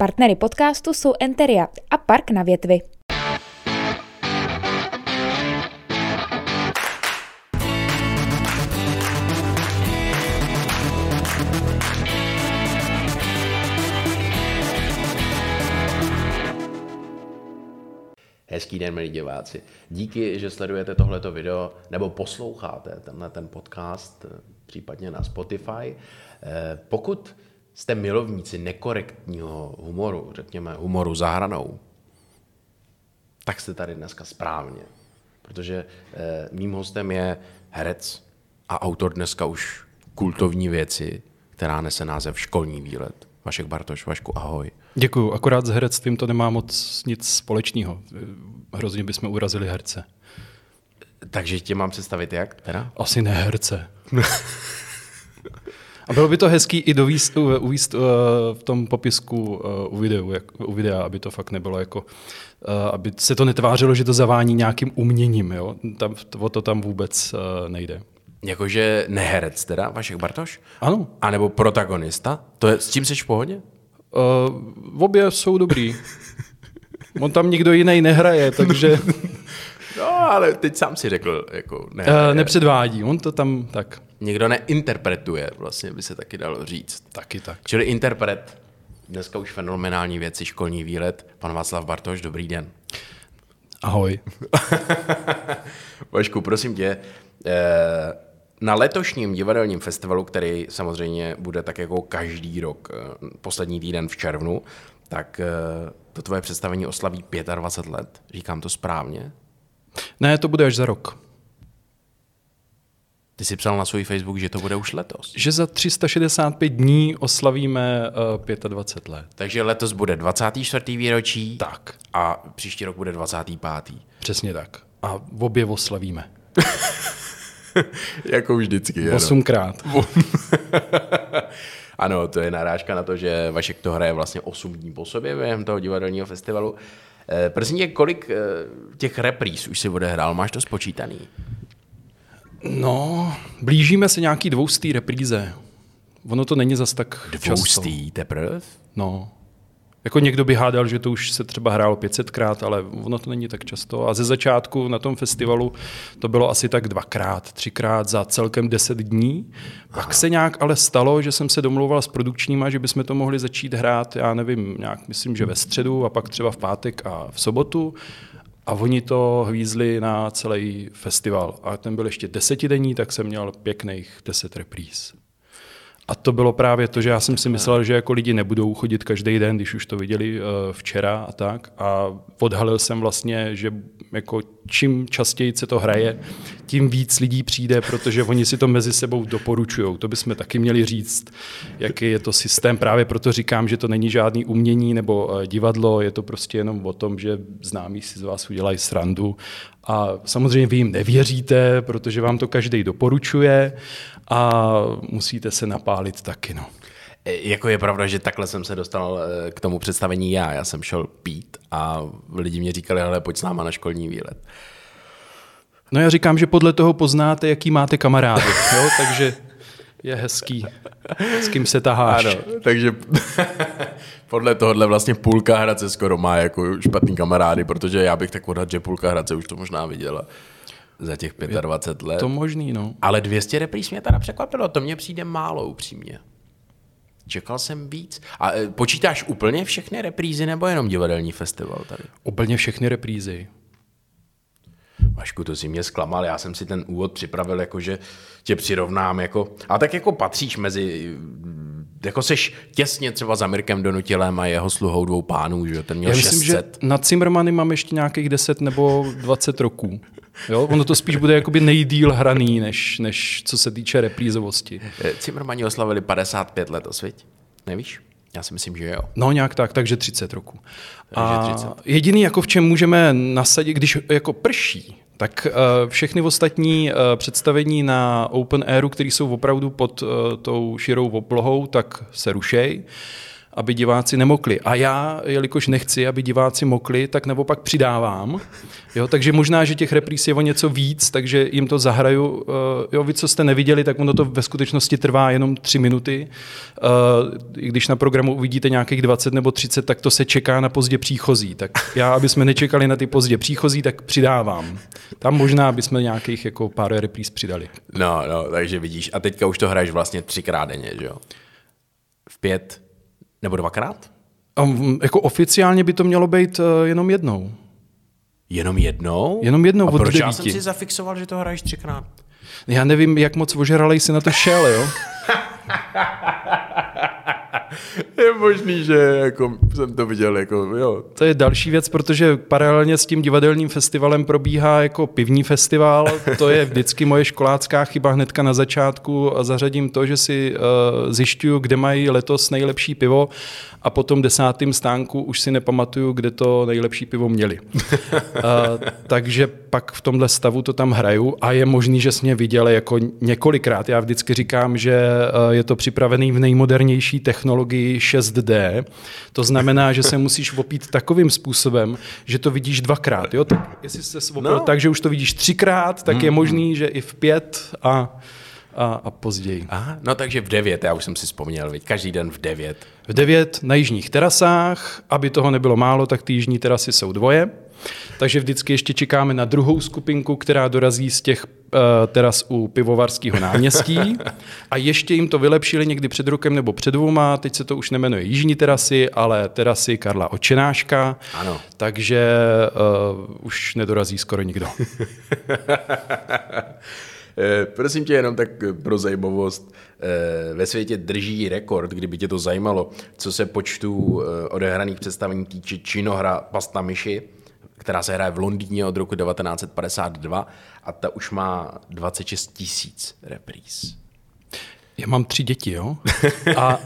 Partnery podcastu jsou Enteria a Park na větvi. Hezký den, milí diváci. Díky, že sledujete tohleto video nebo posloucháte tenhle ten podcast, případně na Spotify. Eh, pokud jste milovníci nekorektního humoru, řekněme humoru za hranou, tak jste tady dneska správně. Protože eh, mým hostem je herec a autor dneska už kultovní věci, která nese název Školní výlet. Vašek Bartoš, Vašku, ahoj. Děkuju, akorát s herectvím to nemá moc nic společného. Hrozně bychom urazili herce. Takže tě mám představit jak teda? Asi ne herce. A bylo by to hezký i dovíst, uvíst uh, v tom popisku uh, u, videu, jak, u videa, aby to fakt nebylo jako, uh, aby se to netvářilo, že to zavání nějakým uměním. Jo? Tam, o to tam vůbec uh, nejde. Jakože neherec teda, Vašek Bartoš? Ano. A nebo protagonista? To je, s tím jsi v pohodě? Uh, obě jsou dobrý. On tam nikdo jiný nehraje, takže... no, ale teď sám si řekl, jako nehraje. Uh, nepředvádí, on to tam tak... Někdo neinterpretuje, vlastně by se taky dalo říct. Taky tak. Čili interpret, dneska už fenomenální věci, školní výlet. Pan Václav Bartoš, dobrý den. Ahoj. Vašku, prosím tě, eh, na letošním divadelním festivalu, který samozřejmě bude tak jako každý rok, eh, poslední týden v červnu, tak eh, to tvoje představení oslaví 25 let. Říkám to správně? Ne, to bude až za rok. Ty jsi psal na svůj Facebook, že to bude už letos. Že za 365 dní oslavíme uh, 25 let. Takže letos bude 24. výročí. Tak. A příští rok bude 25. Přesně tak. A v obě oslavíme. jako vždycky. Osmkrát. ano, to je narážka na to, že Vašek to hraje vlastně 8 dní po sobě během toho divadelního festivalu. Eh, prosím tě, kolik eh, těch repríz už si odehrál? Máš to spočítaný? No, blížíme se nějaký dvoustý repríze. Ono to není zas tak Dvoustý teprve? No. Jako někdo by hádal, že to už se třeba hrálo 500krát, ale ono to není tak často. A ze začátku na tom festivalu to bylo asi tak dvakrát, třikrát za celkem deset dní. Pak Aha. se nějak ale stalo, že jsem se domlouval s produkčníma, že bychom to mohli začít hrát, já nevím, nějak myslím, že ve středu a pak třeba v pátek a v sobotu. A oni to hvízli na celý festival. A ten byl ještě desetidenní, tak jsem měl pěkných deset repríz. A to bylo právě to, že já jsem si myslel, že jako lidi nebudou chodit každý den, když už to viděli uh, včera a tak. A odhalil jsem vlastně, že jako čím častěji se to hraje, tím víc lidí přijde, protože oni si to mezi sebou doporučují. To bychom taky měli říct, jaký je to systém. Právě proto říkám, že to není žádný umění nebo uh, divadlo, je to prostě jenom o tom, že známí si z vás udělají srandu a samozřejmě vy jim nevěříte, protože vám to každý doporučuje a musíte se napálit taky. No. E, jako je pravda, že takhle jsem se dostal e, k tomu představení já. Já jsem šel pít a lidi mě říkali, ale pojď s náma na školní výlet. No já říkám, že podle toho poznáte, jaký máte kamarády, jo? takže je hezký, s kým se taháš. Ano, takže podle tohohle vlastně půlka Hradce skoro má jako špatný kamarády, protože já bych tak odhad, že půlka Hradce už to možná viděla za těch 25 let. To možný, no. Ale 200 repríz mě teda překvapilo, to mně přijde málo upřímně. Čekal jsem víc. A e, počítáš úplně všechny reprízy nebo jenom divadelní festival tady? Úplně všechny reprízy. Vašku, to si mě zklamal, já jsem si ten úvod připravil, jako že tě přirovnám, jako, a tak jako patříš mezi, jako seš těsně třeba za Mirkem Donutilem a jeho sluhou dvou pánů, že ten měl Já myslím, 600. že na Zimmermany mám ještě nějakých 10 nebo 20 roků. Jo? Ono to spíš bude jakoby nejdíl hraný, než, než co se týče reprízovosti. Zimmermani oslavili 55 let, osvěť? Nevíš? Já si myslím, že jo. No nějak tak, takže 30 roku. Takže 30. A jediný, jako v čem můžeme nasadit, když jako prší, tak uh, všechny ostatní uh, představení na Open Airu, které jsou opravdu pod uh, tou širou oblohou, tak se rušej. Aby diváci nemokli. A já, jelikož nechci, aby diváci mokli, tak nebo pak přidávám. Jo, takže možná, že těch repríz je o něco víc, takže jim to zahraju. Uh, jo, vy, co jste neviděli, tak ono to ve skutečnosti trvá jenom tři minuty. Uh, když na programu uvidíte nějakých 20 nebo 30, tak to se čeká na pozdě příchozí. Tak já, aby jsme nečekali na ty pozdě příchozí, tak přidávám. Tam možná bychom nějakých jako pár repríz přidali. No, no, takže vidíš. A teďka už to hraješ vlastně třikrát denně, že jo? V pět nebo dvakrát? Um, jako oficiálně by to mělo být uh, jenom jednou. Jenom jednou? Jenom jednou A od proč já jsem si zafixoval, že to hraješ třikrát? Já nevím, jak moc ožralej si na to šel, jo? Je možný, že jako jsem to viděl, jako jo. To je další věc, protože paralelně s tím divadelním festivalem probíhá jako pivní festival. To je vždycky moje školácká chyba hnedka na začátku zařadím to, že si uh, zjišťuju, kde mají letos nejlepší pivo a po tom desátém stánku už si nepamatuju, kde to nejlepší pivo měli. uh, takže pak v tomhle stavu to tam hraju a je možný, že jsi mě viděl jako několikrát. Já vždycky říkám, že uh, je to připravený v nejmodernější technologii 6D. To znamená, že se musíš opít takovým způsobem, že to vidíš dvakrát. Jo? Tak jestli se opil No. tak, že už to vidíš třikrát, tak je možný, že i v pět a, a, a později. Aha, no takže v devět, já už jsem si vzpomněl, viď, každý den v devět. V devět na jižních terasách, aby toho nebylo málo, tak ty jižní terasy jsou dvoje. Takže vždycky ještě čekáme na druhou skupinku, která dorazí z těch teras u pivovarského náměstí. A ještě jim to vylepšili někdy před rokem nebo před dvouma. Teď se to už nemenuje jižní terasy, ale terasy Karla Očenáška. Ano. Takže uh, už nedorazí skoro nikdo. Eh, Prosím tě jenom tak eh, pro zajímavost, eh, ve světě drží rekord, kdyby tě to zajímalo, co se počtu eh, odehraných představení týče činohra Pasta myši, která se hraje v Londýně od roku 1952 a ta už má 26 tisíc repríz. Já mám tři děti, jo? A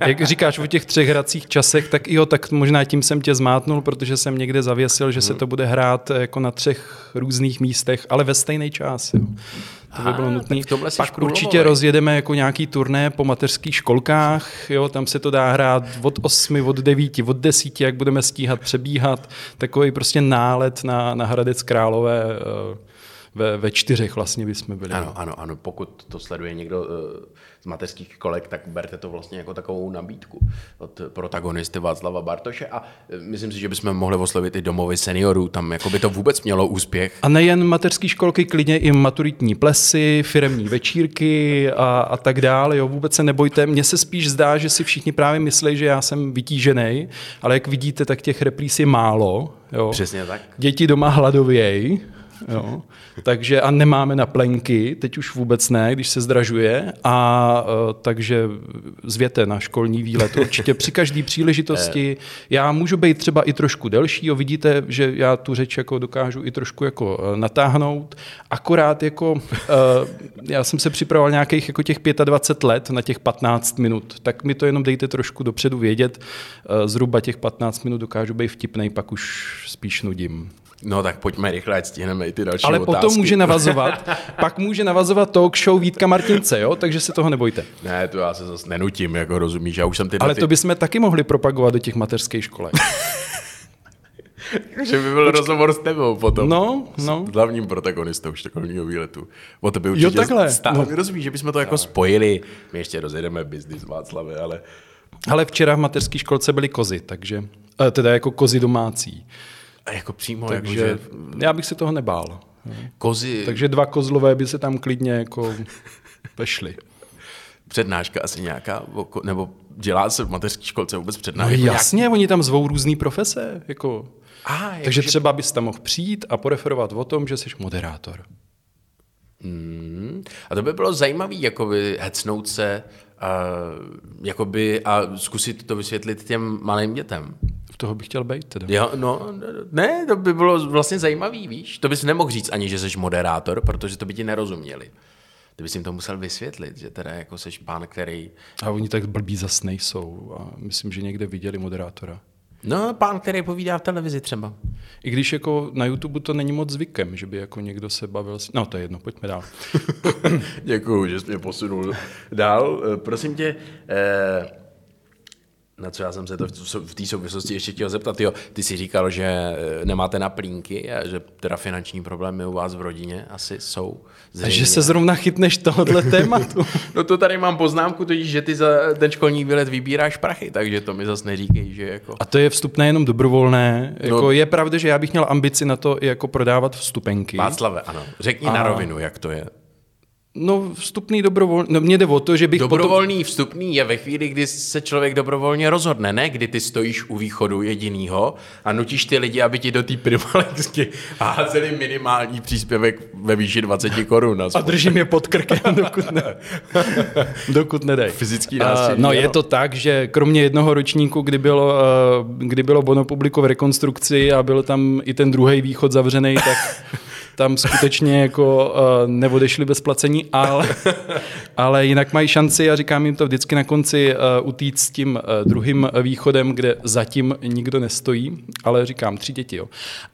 jak říkáš o těch třech hracích časech, tak jo, tak možná tím jsem tě zmátnul, protože jsem někde zavěsil, že se to bude hrát jako na třech různých místech, ale ve stejný čas, jo. To by bylo nutné. Pak určitě rozjedeme jako nějaký turné po mateřských školkách, jo, tam se to dá hrát od 8, od 9, od 10, jak budeme stíhat, přebíhat, takový prostě nálet na, na Hradec Králové eh, ve, ve čtyřech vlastně bychom byli. Ano, ano, ano, pokud to sleduje někdo eh, z mateřských kolek, tak berte to vlastně jako takovou nabídku od protagonisty Václava Bartoše a eh, myslím si, že bychom mohli oslovit i domovy seniorů, tam jako by to vůbec mělo úspěch. A nejen mateřské školky, klidně i maturitní plesy, firemní večírky a, a tak dále. Jo, vůbec se nebojte. Mně se spíš zdá, že si všichni právě myslí, že já jsem vytížený, ale jak vidíte, tak těch reprís je málo. Jo. Přesně tak. Děti doma hladovějí. Jo. Takže a nemáme na plenky, teď už vůbec ne, když se zdražuje. A uh, takže zvěte na školní výlet určitě při každé příležitosti. Já můžu být třeba i trošku delší, jo, vidíte, že já tu řeč jako dokážu i trošku jako uh, natáhnout. Akorát jako, uh, já jsem se připravoval nějakých jako těch 25 let na těch 15 minut, tak mi to jenom dejte trošku dopředu vědět. Zhruba těch 15 minut dokážu být vtipnej, pak už spíš nudím. No tak pojďme rychle, ať stihneme i ty další Ale otázky. potom může navazovat, pak může navazovat talk show Vítka Martince, jo? takže se toho nebojte. Ne, to já se zase nenutím, jako rozumíš, já už jsem tyhle Ale ty... to bychom taky mohli propagovat do těch mateřských školek. že by byl rozhovor s tebou potom. No, no. S hlavním protagonistou školního výletu. O to by určitě takhle. stále. No. Rozumíš, že bychom to jako spojili. My ještě rozjedeme biznis Václavě, ale... Ale včera v mateřské školce byly kozy, takže, eh, teda jako kozy domácí. A jako přímo, Takže jakože já bych se toho nebál. kozy, Takže dva kozlové by se tam klidně jako vešly. přednáška asi nějaká, nebo dělá se v mateřské školce vůbec No přednáška? Jako jasně, oni tam zvou různý profese. Jako. A, Takže třeba bys tam mohl přijít a poreferovat o tom, že jsi moderátor. Hmm. A to by bylo zajímavé, jakoby hecnout se a, jakoby, a zkusit to vysvětlit těm malým dětem. Toho bych chtěl být teda. Jo, no, ne, to by bylo vlastně zajímavý, víš? To bys nemohl říct ani, že jsi moderátor, protože to by ti nerozuměli. Ty bys jim to musel vysvětlit, že teda jako seš pán, který... A oni tak blbí zas nejsou. A myslím, že někde viděli moderátora. No, pán, který povídá v televizi třeba. I když jako na YouTube to není moc zvykem, že by jako někdo se bavil. S... No to je jedno, pojďme dál. Děkuju, že jsi mě posunul dál. Prosím tě, eh, na co já jsem se to v té souvislosti ještě chtěl zeptat. Jo, ty jsi říkal, že eh, nemáte na plínky a že teda finanční problémy u vás v rodině asi jsou. Zřejmě. že se zrovna chytneš tohohle tématu. no to tady mám poznámku, totiž, že ty za ten školní výlet vybíráš prachy, takže to mi zase neříkej, že jako... A to je vstupné jenom dobrovolné. Jako no. Je pravda, že já bych měl ambici na to jako prodávat vstupenky. Václave, ano. Řekni a... na rovinu, jak to je. No, vstupný dobrovolný. No, mě jde o to, že bych. Dobrovolný potom... vstupný je ve chvíli, kdy se člověk dobrovolně rozhodne, ne? Kdy ty stojíš u východu jedinýho a nutíš ty lidi, aby ti do té primalexky házeli minimální příspěvek ve výši 20 korun. A držím je pod krkem, dokud, ne, dokud nedej. Fyzický násilí. Uh, no, je to tak, že kromě jednoho ročníku, kdy bylo, uh, kdy bylo Bono publiko v rekonstrukci a byl tam i ten druhý východ zavřený, tak tam skutečně jako uh, neodešli bez placení, ale, ale jinak mají šanci a říkám jim to vždycky na konci uh, utíct s tím uh, druhým východem, kde zatím nikdo nestojí, ale říkám tři děti. Jo.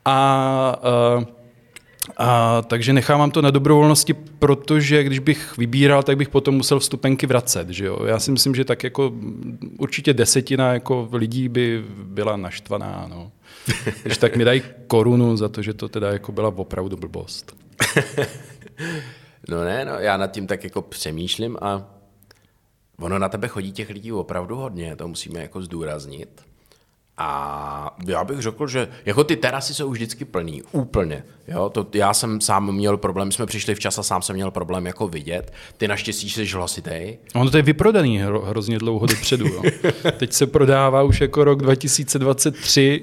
A uh, a, takže nechávám to na dobrovolnosti, protože když bych vybíral, tak bych potom musel vstupenky vracet. Že jo? Já si myslím, že tak jako určitě desetina jako lidí by byla naštvaná. No. Když tak mi dají korunu za to, že to teda jako byla opravdu blbost. no ne, no, já nad tím tak jako přemýšlím a ono na tebe chodí těch lidí opravdu hodně, to musíme jako zdůraznit. A já bych řekl, že jako ty terasy jsou už vždycky plný, úplně. Jo, to, já jsem sám měl problém, jsme přišli včas a sám jsem měl problém jako vidět. Ty naštěstí jsi hlasitej. Ono to je vyprodaný hro, hrozně dlouho dopředu. Jo. Teď se prodává už jako rok 2023.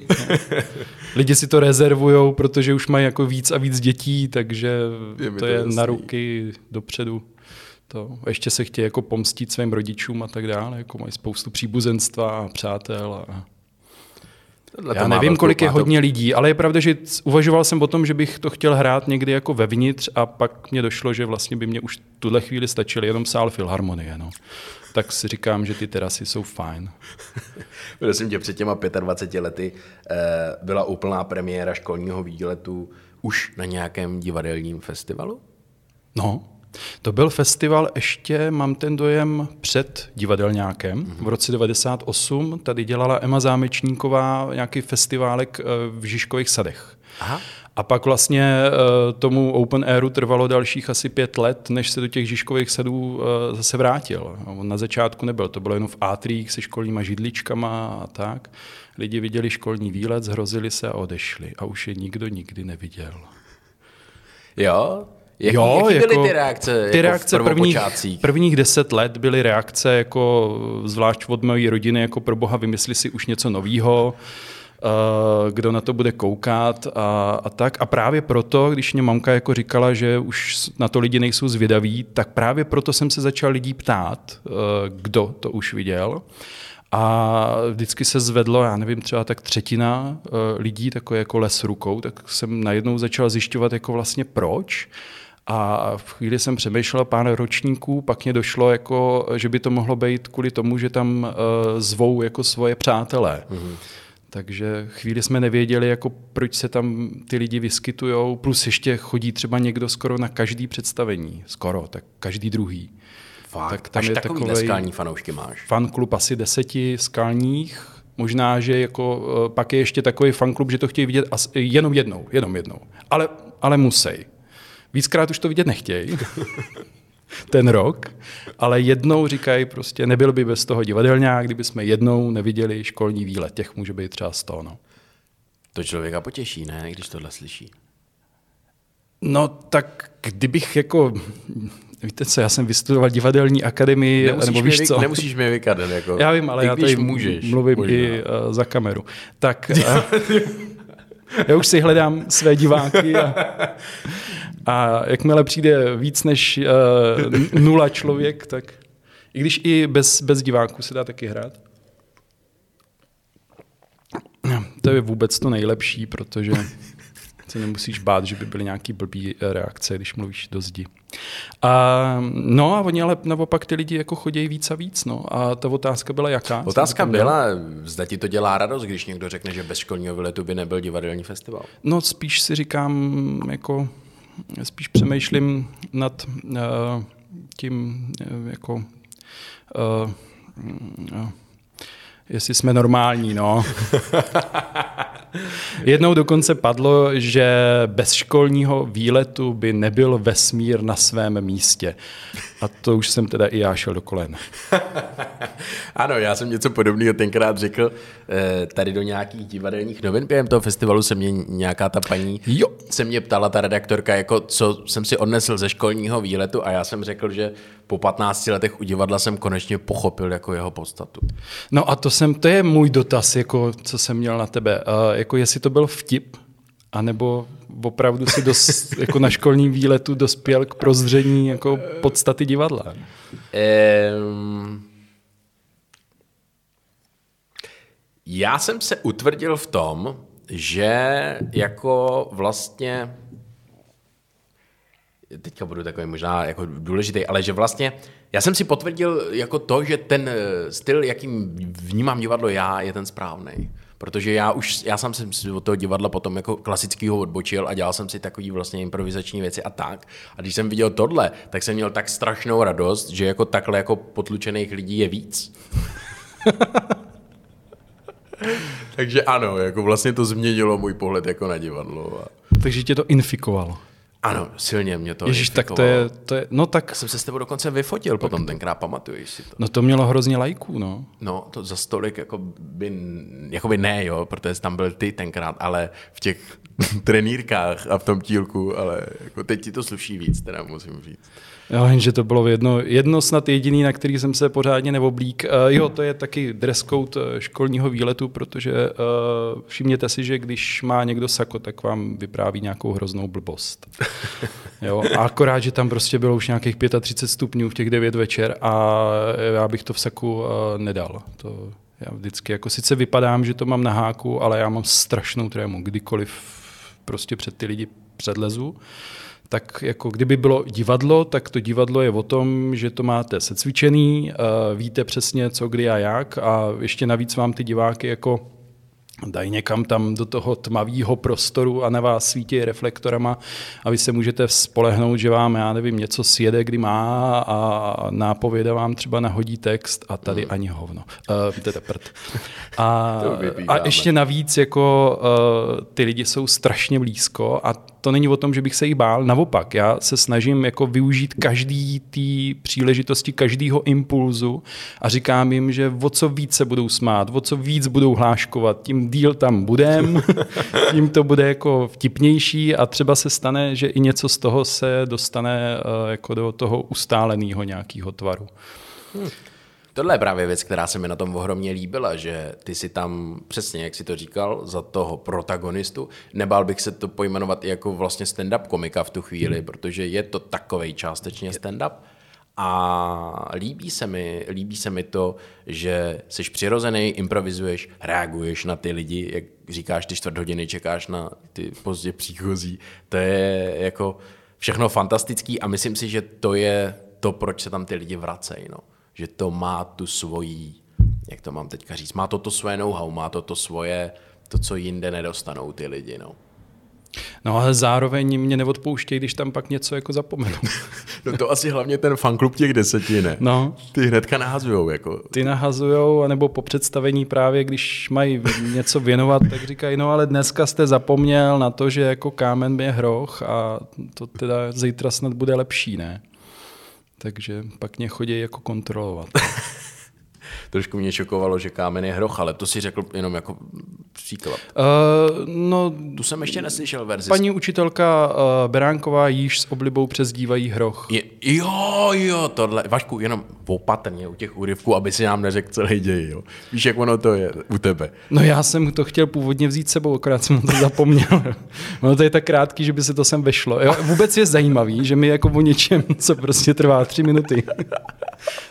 Lidi si to rezervují, protože už mají jako víc a víc dětí, takže je to, to je jasný. na ruky dopředu. To. Ještě se chtějí jako pomstit svým rodičům a tak dále, jako mají spoustu příbuzenstva a přátel a Tohle Já nevím, kolik je hodně lidí, ale je pravda, že uvažoval jsem o tom, že bych to chtěl hrát někdy jako vevnitř a pak mě došlo, že vlastně by mě už tuhle chvíli stačil jenom sál Filharmonie. No. Tak si říkám, že ty terasy jsou fajn. Prosím tě, před těma 25 lety eh, byla úplná premiéra školního výletu už na nějakém divadelním festivalu? No, to byl festival ještě, mám ten dojem, před divadelňákem. Mm-hmm. V roce 98 tady dělala Emma Zámečníková nějaký festiválek eh, v Žižkových sadech. Aha. A pak vlastně eh, tomu Open Airu trvalo dalších asi pět let, než se do těch Žižkových sadů eh, zase vrátil. On na začátku nebyl, to bylo jenom v átrích se školníma židličkama a tak. Lidi viděli školní výlet, zhrozili se a odešli. A už je nikdo nikdy neviděl. Jo, Jak, jo, jaký jako, byly ty reakce? Ty jako reakce prvních, prvních deset let byly reakce jako zvlášť od mé rodiny, jako pro boha vymysli si už něco novýho, uh, kdo na to bude koukat a, a tak. A právě proto, když mě mamka jako říkala, že už na to lidi nejsou zvědaví, tak právě proto jsem se začal lidí ptát, uh, kdo to už viděl. A vždycky se zvedlo, já nevím, třeba tak třetina uh, lidí, takové jako les rukou, tak jsem najednou začal zjišťovat, jako vlastně proč. A v chvíli jsem přemýšlel pár ročníků, pak mě došlo, jako, že by to mohlo být kvůli tomu, že tam uh, zvou jako svoje přátelé. Mm-hmm. Takže chvíli jsme nevěděli, jako proč se tam ty lidi vyskytují, plus ještě chodí třeba někdo skoro na každý představení, skoro, tak každý druhý. Fakt, tak tam Až je takový skální fanoušky máš. Fanklub asi deseti skalních, možná, že jako, uh, pak je ještě takový fanklub, že to chtějí vidět as, jenom jednou, jenom jednou, ale, ale musí. Víckrát už to vidět nechtějí, ten rok, ale jednou říkají prostě, nebyl by bez toho divadelňák, kdyby jsme jednou neviděli školní výlet. Těch může být třeba sto. No. To člověka potěší, ne, když tohle slyší? No tak kdybych jako, víte co, já jsem vystudoval divadelní akademii, nemusíš nebo víš co? Nemusíš mi vykadat, jako. Já vím, ale já tady můžeš, mluvím možná. i uh, za kameru. Tak uh, já už si hledám své diváky a, a jakmile přijde víc než uh, nula člověk, tak i když i bez, bez diváků se dá taky hrát. To je vůbec to nejlepší, protože se nemusíš bát, že by byly nějaký blbý reakce, když mluvíš do zdi. A, no a oni ale naopak ty lidi jako chodí víc a víc. No. A ta otázka byla jaká? Otázka byla, zda ti to dělá radost, když někdo řekne, že bez školního vyletu by nebyl divadelní festival. No spíš si říkám, jako spíš přemýšlím nad uh, tím uh, jako uh, uh, jestli jsme normální, no. Jednou dokonce padlo, že bez školního výletu by nebyl vesmír na svém místě. A to už jsem teda i já šel do kolen. ano, já jsem něco podobného tenkrát řekl eh, tady do nějakých divadelních novin během toho festivalu se mě nějaká ta paní jo. se mě ptala ta redaktorka, jako co jsem si odnesl ze školního výletu a já jsem řekl, že po 15 letech u divadla jsem konečně pochopil jako jeho podstatu. No a to jsem, to je můj dotaz, jako co jsem měl na tebe. Uh, jako jestli to byl vtip, anebo opravdu si dos, jako na školním výletu dospěl k prozření jako podstaty divadla? Um, já jsem se utvrdil v tom, že jako vlastně teďka budu takový možná jako důležitý, ale že vlastně já jsem si potvrdil jako to, že ten styl, jakým vnímám divadlo já, je ten správný. Protože já už, já sám jsem si od toho divadla potom jako klasického odbočil a dělal jsem si takový vlastně improvizační věci a tak. A když jsem viděl tohle, tak jsem měl tak strašnou radost, že jako takhle jako potlučených lidí je víc. Takže ano, jako vlastně to změnilo můj pohled jako na divadlo. Takže tě to infikovalo. Ano, silně mě to Ježíš, tak to je, to je, no tak... Já jsem se s tebou dokonce vyfotil tak, potom tenkrát, pamatuješ si to. No to mělo hrozně lajků, no. No, to za stolik, jako by, jako by ne, jo, protože tam byl ty tenkrát, ale v těch trenýrkách a v tom tílku, ale jako teď ti to sluší víc, teda musím říct. Jo, že to bylo jedno, jedno snad jediný, na který jsem se pořádně neoblík. Uh, jo, to je taky dress code eh, školního výletu, protože uh, všimněte si, že když má někdo sako, tak vám vypráví nějakou hroznou blbost. Jo, a akorát, že tam prostě bylo už nějakých 35 stupňů v těch 9 večer a já bych to v saku uh, nedal. To, já vždycky, jako sice vypadám, že to mám na háku, ale já mám strašnou trému, kdykoliv prostě před ty lidi předlezu tak jako kdyby bylo divadlo, tak to divadlo je o tom, že to máte secvičený, eh, víte přesně co, kdy a jak a ještě navíc vám ty diváky jako dají někam tam do toho tmavého prostoru a na vás svítí reflektorama a vy se můžete spolehnout, že vám, já nevím, něco sjede, kdy má a nápověda vám třeba nahodí text a tady hmm. ani hovno. Uh, teda prd. A, a ještě navíc jako uh, ty lidi jsou strašně blízko a to není o tom, že bych se jí bál, naopak, já se snažím jako využít každý té příležitosti, každého impulzu a říkám jim, že o co víc se budou smát, o co víc budou hláškovat, tím díl tam budem, tím to bude jako vtipnější a třeba se stane, že i něco z toho se dostane uh, jako do toho ustáleného nějakého tvaru. Hmm. Tohle je právě věc, která se mi na tom ohromně líbila, že ty si tam, přesně jak si to říkal, za toho protagonistu, nebál bych se to pojmenovat i jako vlastně stand-up komika v tu chvíli, protože je to takovej částečně stand-up. A líbí se, mi, líbí se mi to, že jsi přirozený, improvizuješ, reaguješ na ty lidi, jak říkáš, ty čtvrt hodiny čekáš na ty pozdě příchozí. To je jako všechno fantastický a myslím si, že to je to, proč se tam ty lidi vracejí. No že to má tu svoji, jak to mám teďka říct, má to to svoje know-how, má to to svoje, to, co jinde nedostanou ty lidi, no. No ale zároveň mě neodpouštějí, když tam pak něco jako zapomenu. no to asi hlavně ten fanklub těch deseti, ne? No. Ty hnedka nahazujou. Jako. Ty nahazujou, anebo po představení právě, když mají něco věnovat, tak říkají, no ale dneska jste zapomněl na to, že jako kámen je hroch a to teda zítra snad bude lepší, ne? Takže pak mě chodí jako kontrolovat. Trošku mě šokovalo, že kámen je hroch, ale to si řekl jenom jako příklad. Uh, no, tu jsem ještě neslyšel verzi. Paní učitelka uh, Beránková již s oblibou přezdívají hroch. Je, jo, jo, tohle. Vašku, jenom opatrně u těch úryvků, aby si nám neřekl celý děj. Jo. Víš, jak ono to je u tebe. No já jsem to chtěl původně vzít sebou, akorát jsem to zapomněl. ono to je tak krátký, že by se to sem vešlo. Jo, vůbec je zajímavý, že mi jako o něčem, co prostě trvá tři minuty.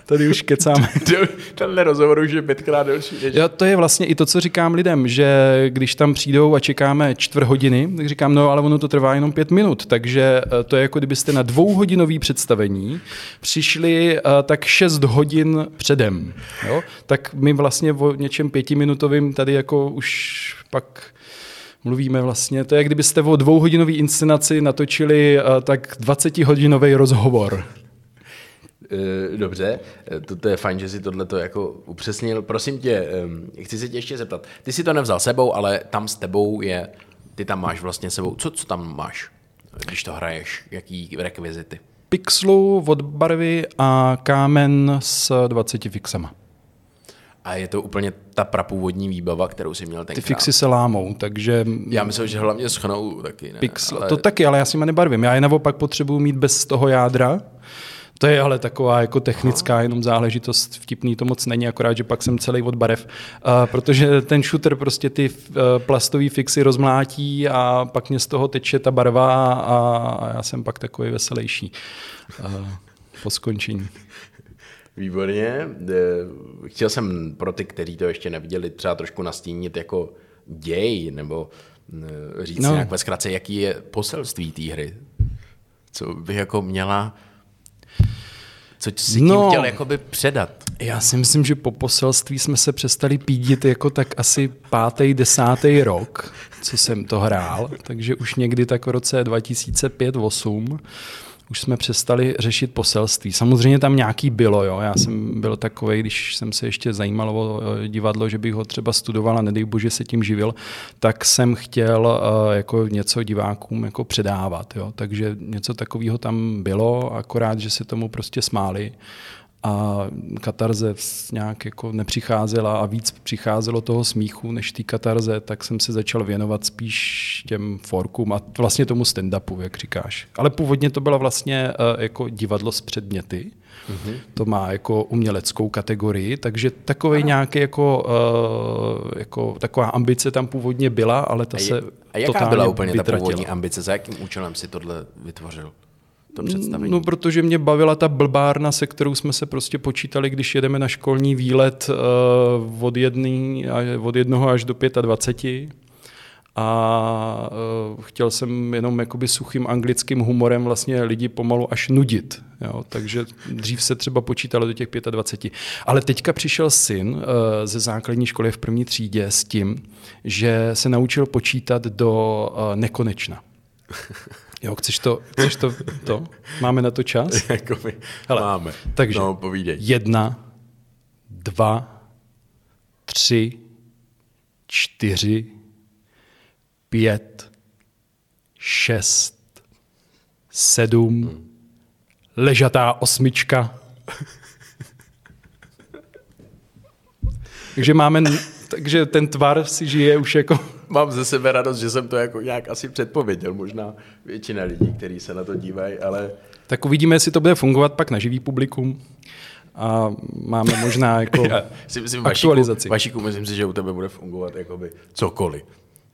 Tady už kecáme. Tenhle rozhovor už je pětkrát delší. Jo, to je vlastně i to, co říkám lidem, že když tam přijdou a čekáme čtvrt hodiny, tak říkám, no ale ono to trvá jenom pět minut, takže eh, to je jako kdybyste na dvouhodinový představení přišli uh, tak šest hodin předem. Jo? Tak my vlastně o něčem pětiminutovým tady jako už pak mluvíme vlastně. To je, kdybyste o dvouhodinové inscenaci natočili uh, tak 20-hodinový rozhovor Eh, Dobře, eh, to, to je fajn, že si tohle to jako upřesnil. Prosím tě, eh, chci se tě ještě zeptat. Ty si to nevzal sebou, ale tam s tebou je, ty tam máš vlastně sebou. Co, co tam máš, když to hraješ? Jaký rekvizity? Pixelu od barvy a kámen s 20 fixama. A je to úplně ta prapůvodní výbava, kterou si měl Ty tenkrát. fixy se lámou, takže Já myslím, že hlavně schnou taky, ne? pixel, ale... to taky, ale já si je nebarvím. Já je naopak potřebuji mít bez toho jádra. To je ale taková jako technická jenom záležitost, vtipný to moc není, akorát, že pak jsem celý od barev, uh, protože ten shooter prostě ty uh, plastové fixy rozmlátí a pak mě z toho teče ta barva a, a já jsem pak takový veselější uh, po skončení. Výborně. Chtěl jsem pro ty, kteří to ještě neviděli, třeba trošku nastínit jako děj, nebo říct. No. nějak ve zkratce, jaký je poselství té hry. Co by jako měla, co si tím No. chtěl jakoby předat. Já si myslím, že po poselství jsme se přestali pídit jako tak asi pátý, desátý rok, co jsem to hrál, takže už někdy tak v roce 2005-2008 už jsme přestali řešit poselství. Samozřejmě tam nějaký bylo, jo. Já jsem byl takový, když jsem se ještě zajímal o divadlo, že bych ho třeba studoval a nedej bože se tím živil, tak jsem chtěl eh, jako něco divákům jako předávat, jo. Takže něco takového tam bylo, akorát, že se tomu prostě smáli a katarze nějak jako nepřicházela a víc přicházelo toho smíchu než té katarze, tak jsem se začal věnovat spíš těm forkům a vlastně tomu stand-upu, jak říkáš. Ale původně to byla vlastně uh, jako divadlo s předměty. Mm-hmm. To má jako uměleckou kategorii, takže takový nějaký jako, uh, jako taková ambice tam původně byla, ale ta A, se je, a jaká byla úplně ta vytratila. původní ambice? Za jakým účelem si tohle vytvořil? To představení. No, protože mě bavila ta blbárna, se kterou jsme se prostě počítali, když jedeme na školní výlet uh, od, jedný, od jednoho až do 25. A uh, chtěl jsem jenom jakoby suchým anglickým humorem vlastně lidi pomalu až nudit. Jo? Takže dřív se třeba počítalo do těch 25. Ale teďka přišel syn uh, ze základní školy v první třídě s tím, že se naučil počítat do uh, nekonečna. Jo, chceš to, chceš to, to? Máme na to čas? Jakoby Hele, máme. takže- No, povídej. Jedna, dva, tři, čtyři, pět, šest, sedm, ležatá osmička. takže máme, takže ten tvar si žije už jako Mám ze sebe radost, že jsem to jako nějak asi předpověděl. Možná většina lidí, kteří se na to dívají, ale Tak uvidíme, jestli to bude fungovat pak na živý publikum. A máme možná jako já si myslím, aktualizaci. Vašíku, vašíku, myslím si, že u tebe bude fungovat jakoby cokoliv.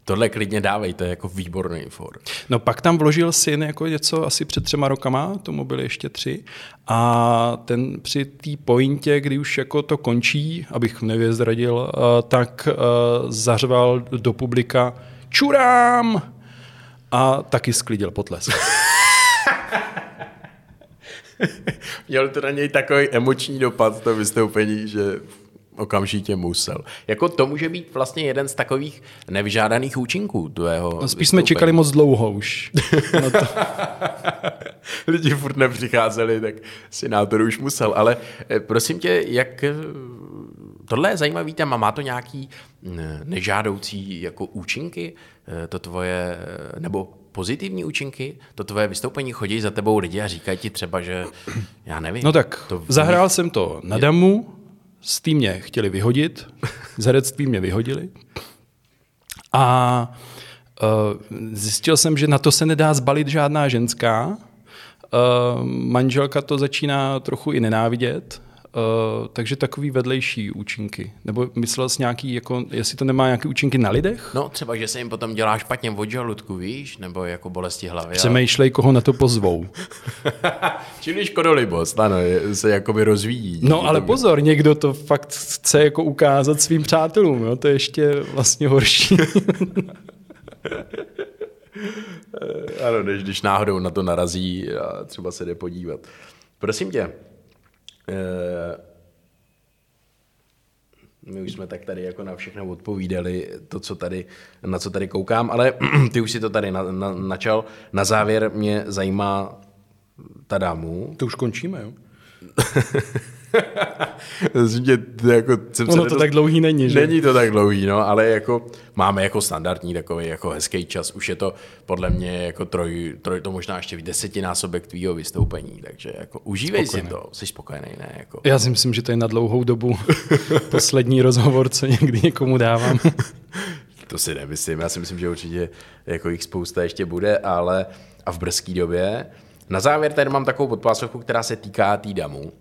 Tohle klidně dávej, to je jako výborný for. No pak tam vložil syn jako něco asi před třema rokama, tomu byly ještě tři, a ten při té pointě, kdy už jako to končí, abych nevězradil, eh, tak eh, zařval do publika čurám a taky sklidil potlesk. Měl to na něj takový emoční dopad, to vystoupení, že okamžitě musel. Jako to může být vlastně jeden z takových nevyžádaných účinků tvého No, spíš jsme čekali moc dlouho už. No to, Lidi furt nepřicházeli, tak to už musel. Ale eh, prosím tě, jak... eh, Tohle je zajímavý téma, má to nějaký mm, nežádoucí jako účinky, eh, to tvoje, nebo pozitivní účinky, to tvoje vystoupení, chodí za tebou lidi a říkají ti třeba, že já nevím. no tak, to zahrál jsem to na damu, s tím mě chtěli vyhodit, z herectví mě vyhodili. A uh, zjistil jsem, že na to se nedá zbalit žádná ženská. Uh, manželka to začíná trochu i nenávidět, takže takový vedlejší účinky. Nebo myslel jsi nějaký, jako, jestli to nemá nějaké účinky na lidech? No třeba, že se jim potom dělá špatně od žaludku, víš, nebo jako bolesti hlavy. ale- Přemýšlej, koho na to pozvou. Čili škodolibost, ano, se jakoby rozvíjí. No ale pozor, někdo to fakt chce jako ukázat svým přátelům, jo? to je ještě vlastně horší. Ano, než když náhodou na to narazí a třeba se jde podívat. Prosím tě, eh, my už jsme tak tady jako na všechno odpovídali, to, co tady, na co tady koukám, ale ty už si to tady na, na, načal. Na závěr mě zajímá ta dámu. to už končíme, jo? To jako, jsem ono to tak dlouhý není, že? Není to tak dlouhý, no, ale jako máme jako standardní takový jako hezký čas. Už je to podle mě jako troj, troj to možná ještě desetinásobek tvýho vystoupení, takže jako užívej spokojený. si to, jsi spokojený, ne? Jako. Já si myslím, že to je na dlouhou dobu poslední rozhovor, co někdy někomu dávám. to si nemyslím, já si myslím, že určitě jako jich spousta ještě bude, ale a v brzké době. Na závěr tady mám takovou podpásovku, která se týká tý damu.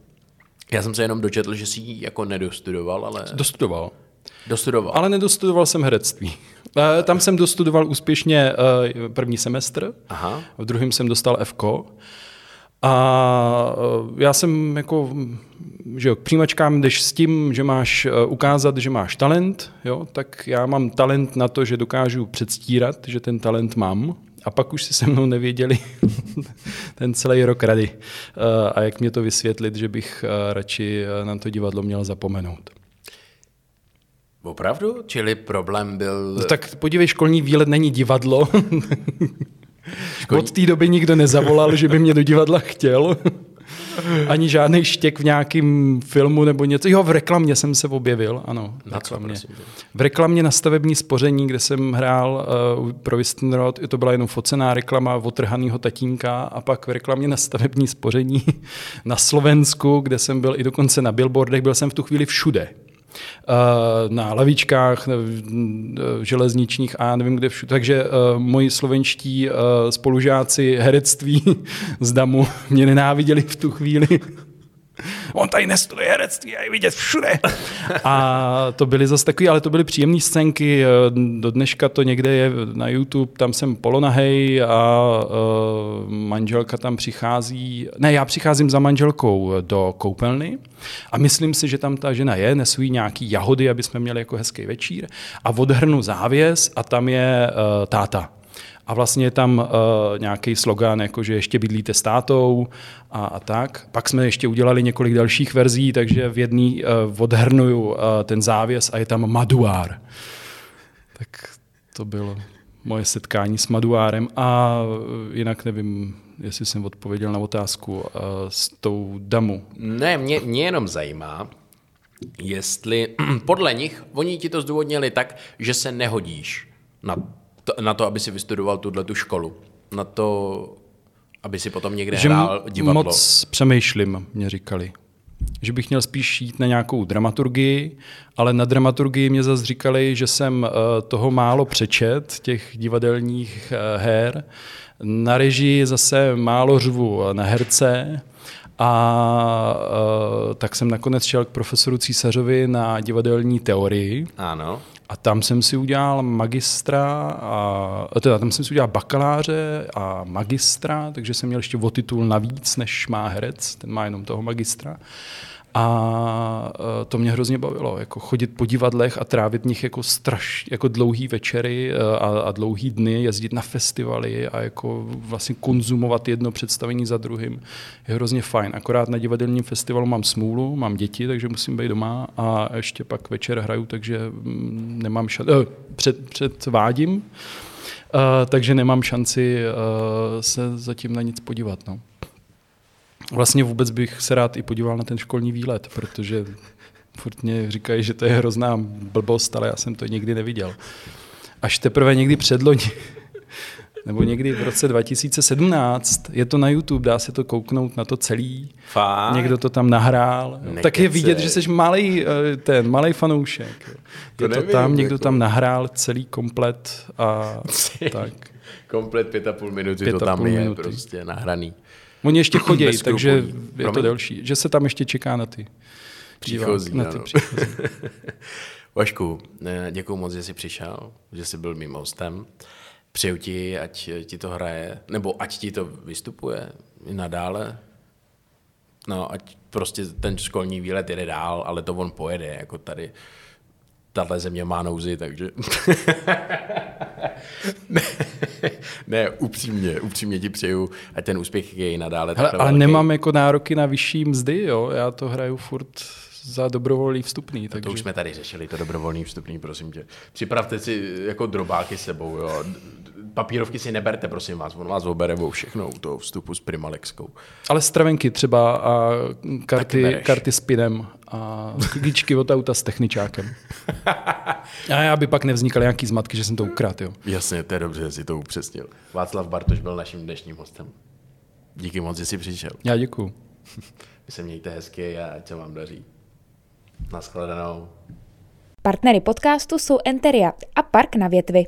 Já jsem se jenom dočetl, že si ji jako nedostudoval, ale... Dostudoval. Dostudoval. Ale nedostudoval jsem herectví. Eh, tam jsem dostudoval úspěšně eh, první semestr, Aha. v druhém jsem dostal FK. A eh, já jsem jako, že jo, k přijímačkám jdeš s tím, že máš ukázat, že máš talent, jo, tak já mám talent na to, že dokážu předstírat, že ten talent mám a pak už si se mnou nevěděli ten celý rok rady. Eh, a jak mě to vysvětlit, že bych eh, radši eh, na to divadlo měl zapomenout. Opravdu? Čili problém byl... No, tak podívej, školní výlet není divadlo. Školní... Od té doby nikdo nezavolal, že by mě do divadla chtěl. Ani žádný štěk v nějakém filmu nebo něco. Jo, v reklamě jsem se objevil, ano. V reklamě. Co, v reklamě na stavební spoření, kde jsem hrál uh, pro Vistenrod, to byla jenom focená reklama otrhanýho tatínka a pak v reklamě na stavební spoření na Slovensku, kde jsem byl i dokonce na billboardech, byl jsem v tu chvíli všude. Eh, na lavičkách, železničních a nevím kde všude. Takže moji slovenští spolužáci herectví z DAMu mě nenáviděli v tu chvíli. On tady nestuduje herectví a je vidět všude. A to byly zase takové, ale to byly příjemné scénky. Do dneška to někde je na YouTube, tam jsem polonahej a uh, manželka tam přichází. Ne, já přicházím za manželkou do koupelny a myslím si, že tam ta žena je, nesu jí nějaký jahody, aby jsme měli jako hezký večír a odhrnu závěs a tam je uh, táta a vlastně je tam uh, nějaký slogan, jako že ještě bydlíte s tátou a, a tak. Pak jsme ještě udělali několik dalších verzí, takže v jedné uh, odhrnuju uh, ten závěs a je tam Maduár. Tak to bylo moje setkání s Maduárem a jinak nevím, jestli jsem odpověděl na otázku uh, s tou damu. Ne, mě, mě jenom zajímá, jestli podle nich, oni ti to zdůvodnili tak, že se nehodíš na to, na to, aby si vystudoval tuhle tu školu. Na to, aby si potom někde že hrál divadlo. moc přemýšlím, mě říkali. Že bych měl spíš jít na nějakou dramaturgii, ale na dramaturgii mě zase říkali, že jsem uh, toho málo přečet, těch divadelních uh, her. Na režii zase málo řvu na herce. A uh, tak jsem nakonec šel k profesoru Císařovi na divadelní teorii. Ano. A tam jsem si udělal magistra, a, teda tam jsem si udělal bakaláře a magistra, takže jsem měl ještě o titul navíc, než má herec, ten má jenom toho magistra. A e, to mě hrozně bavilo, jako chodit po divadlech a trávit nich jako straš, jako dlouhý večery e, a, a dlouhý dny, jezdit na festivaly a jako vlastně konzumovat jedno představení za druhým. Je hrozně fajn. Akorát na divadelním festivalu mám smůlu, mám děti, takže musím být doma a ještě pak večer hraju, takže mm, nemám šanci, eh, před, předvádím, uh, takže nemám šanci uh, se zatím na nic podívat. No. Vlastně vůbec bych se rád i podíval na ten školní výlet, protože furt mě říkají, že to je hrozná blbost, ale já jsem to nikdy neviděl. Až teprve někdy předloni, nebo někdy v roce 2017, je to na YouTube, dá se to kouknout na to celý. Fakt? Někdo to tam nahrál. Nekece. Tak je vidět, že jsi malý, eh, ten malý fanoušek. To je to nevím, tam, někdo jako... tam nahrál celý komplet a tak. Komplet pět a půl minuty pět to tam je minuty. prostě nahraný. Oni ještě chodí, takže je to delší. Že se tam ještě čeká na ty příchozí. Na ty příchozí. Vašku, děkuji moc, že jsi přišel, že jsi byl mým hostem. Přeju ti, ať ti to hraje, nebo ať ti to vystupuje i nadále. No, ať prostě ten školní výlet jede dál, ale to on pojede, jako tady tahle země má nouzy, takže... ne, ne, upřímně, upřímně ti přeju, ať ten úspěch je i nadále Hele, Ale velký. nemám jako nároky na vyšší mzdy, jo, já to hraju furt za dobrovolný vstupný. Takže... To už jsme tady řešili, to dobrovolný vstupný, prosím tě. Připravte si jako drobáky sebou, jo. Papírovky si neberte, prosím vás, on vás obere o všechno u toho vstupu s Primalexkou. Ale stravenky třeba a karty, karty s pinem a klíčky od auta s techničákem. A aby pak nevznikaly nějaký zmatky, že jsem to ukradl, jo. Jasně, to je dobře, že jsi to upřesnil. Václav Bartoš byl naším dnešním hostem. Díky moc, že jsi přišel. Já děkuju. Vy se mějte hezky a ať se vám daří. Naschledanou. Partnery podcastu jsou Enteria a Park na větvi.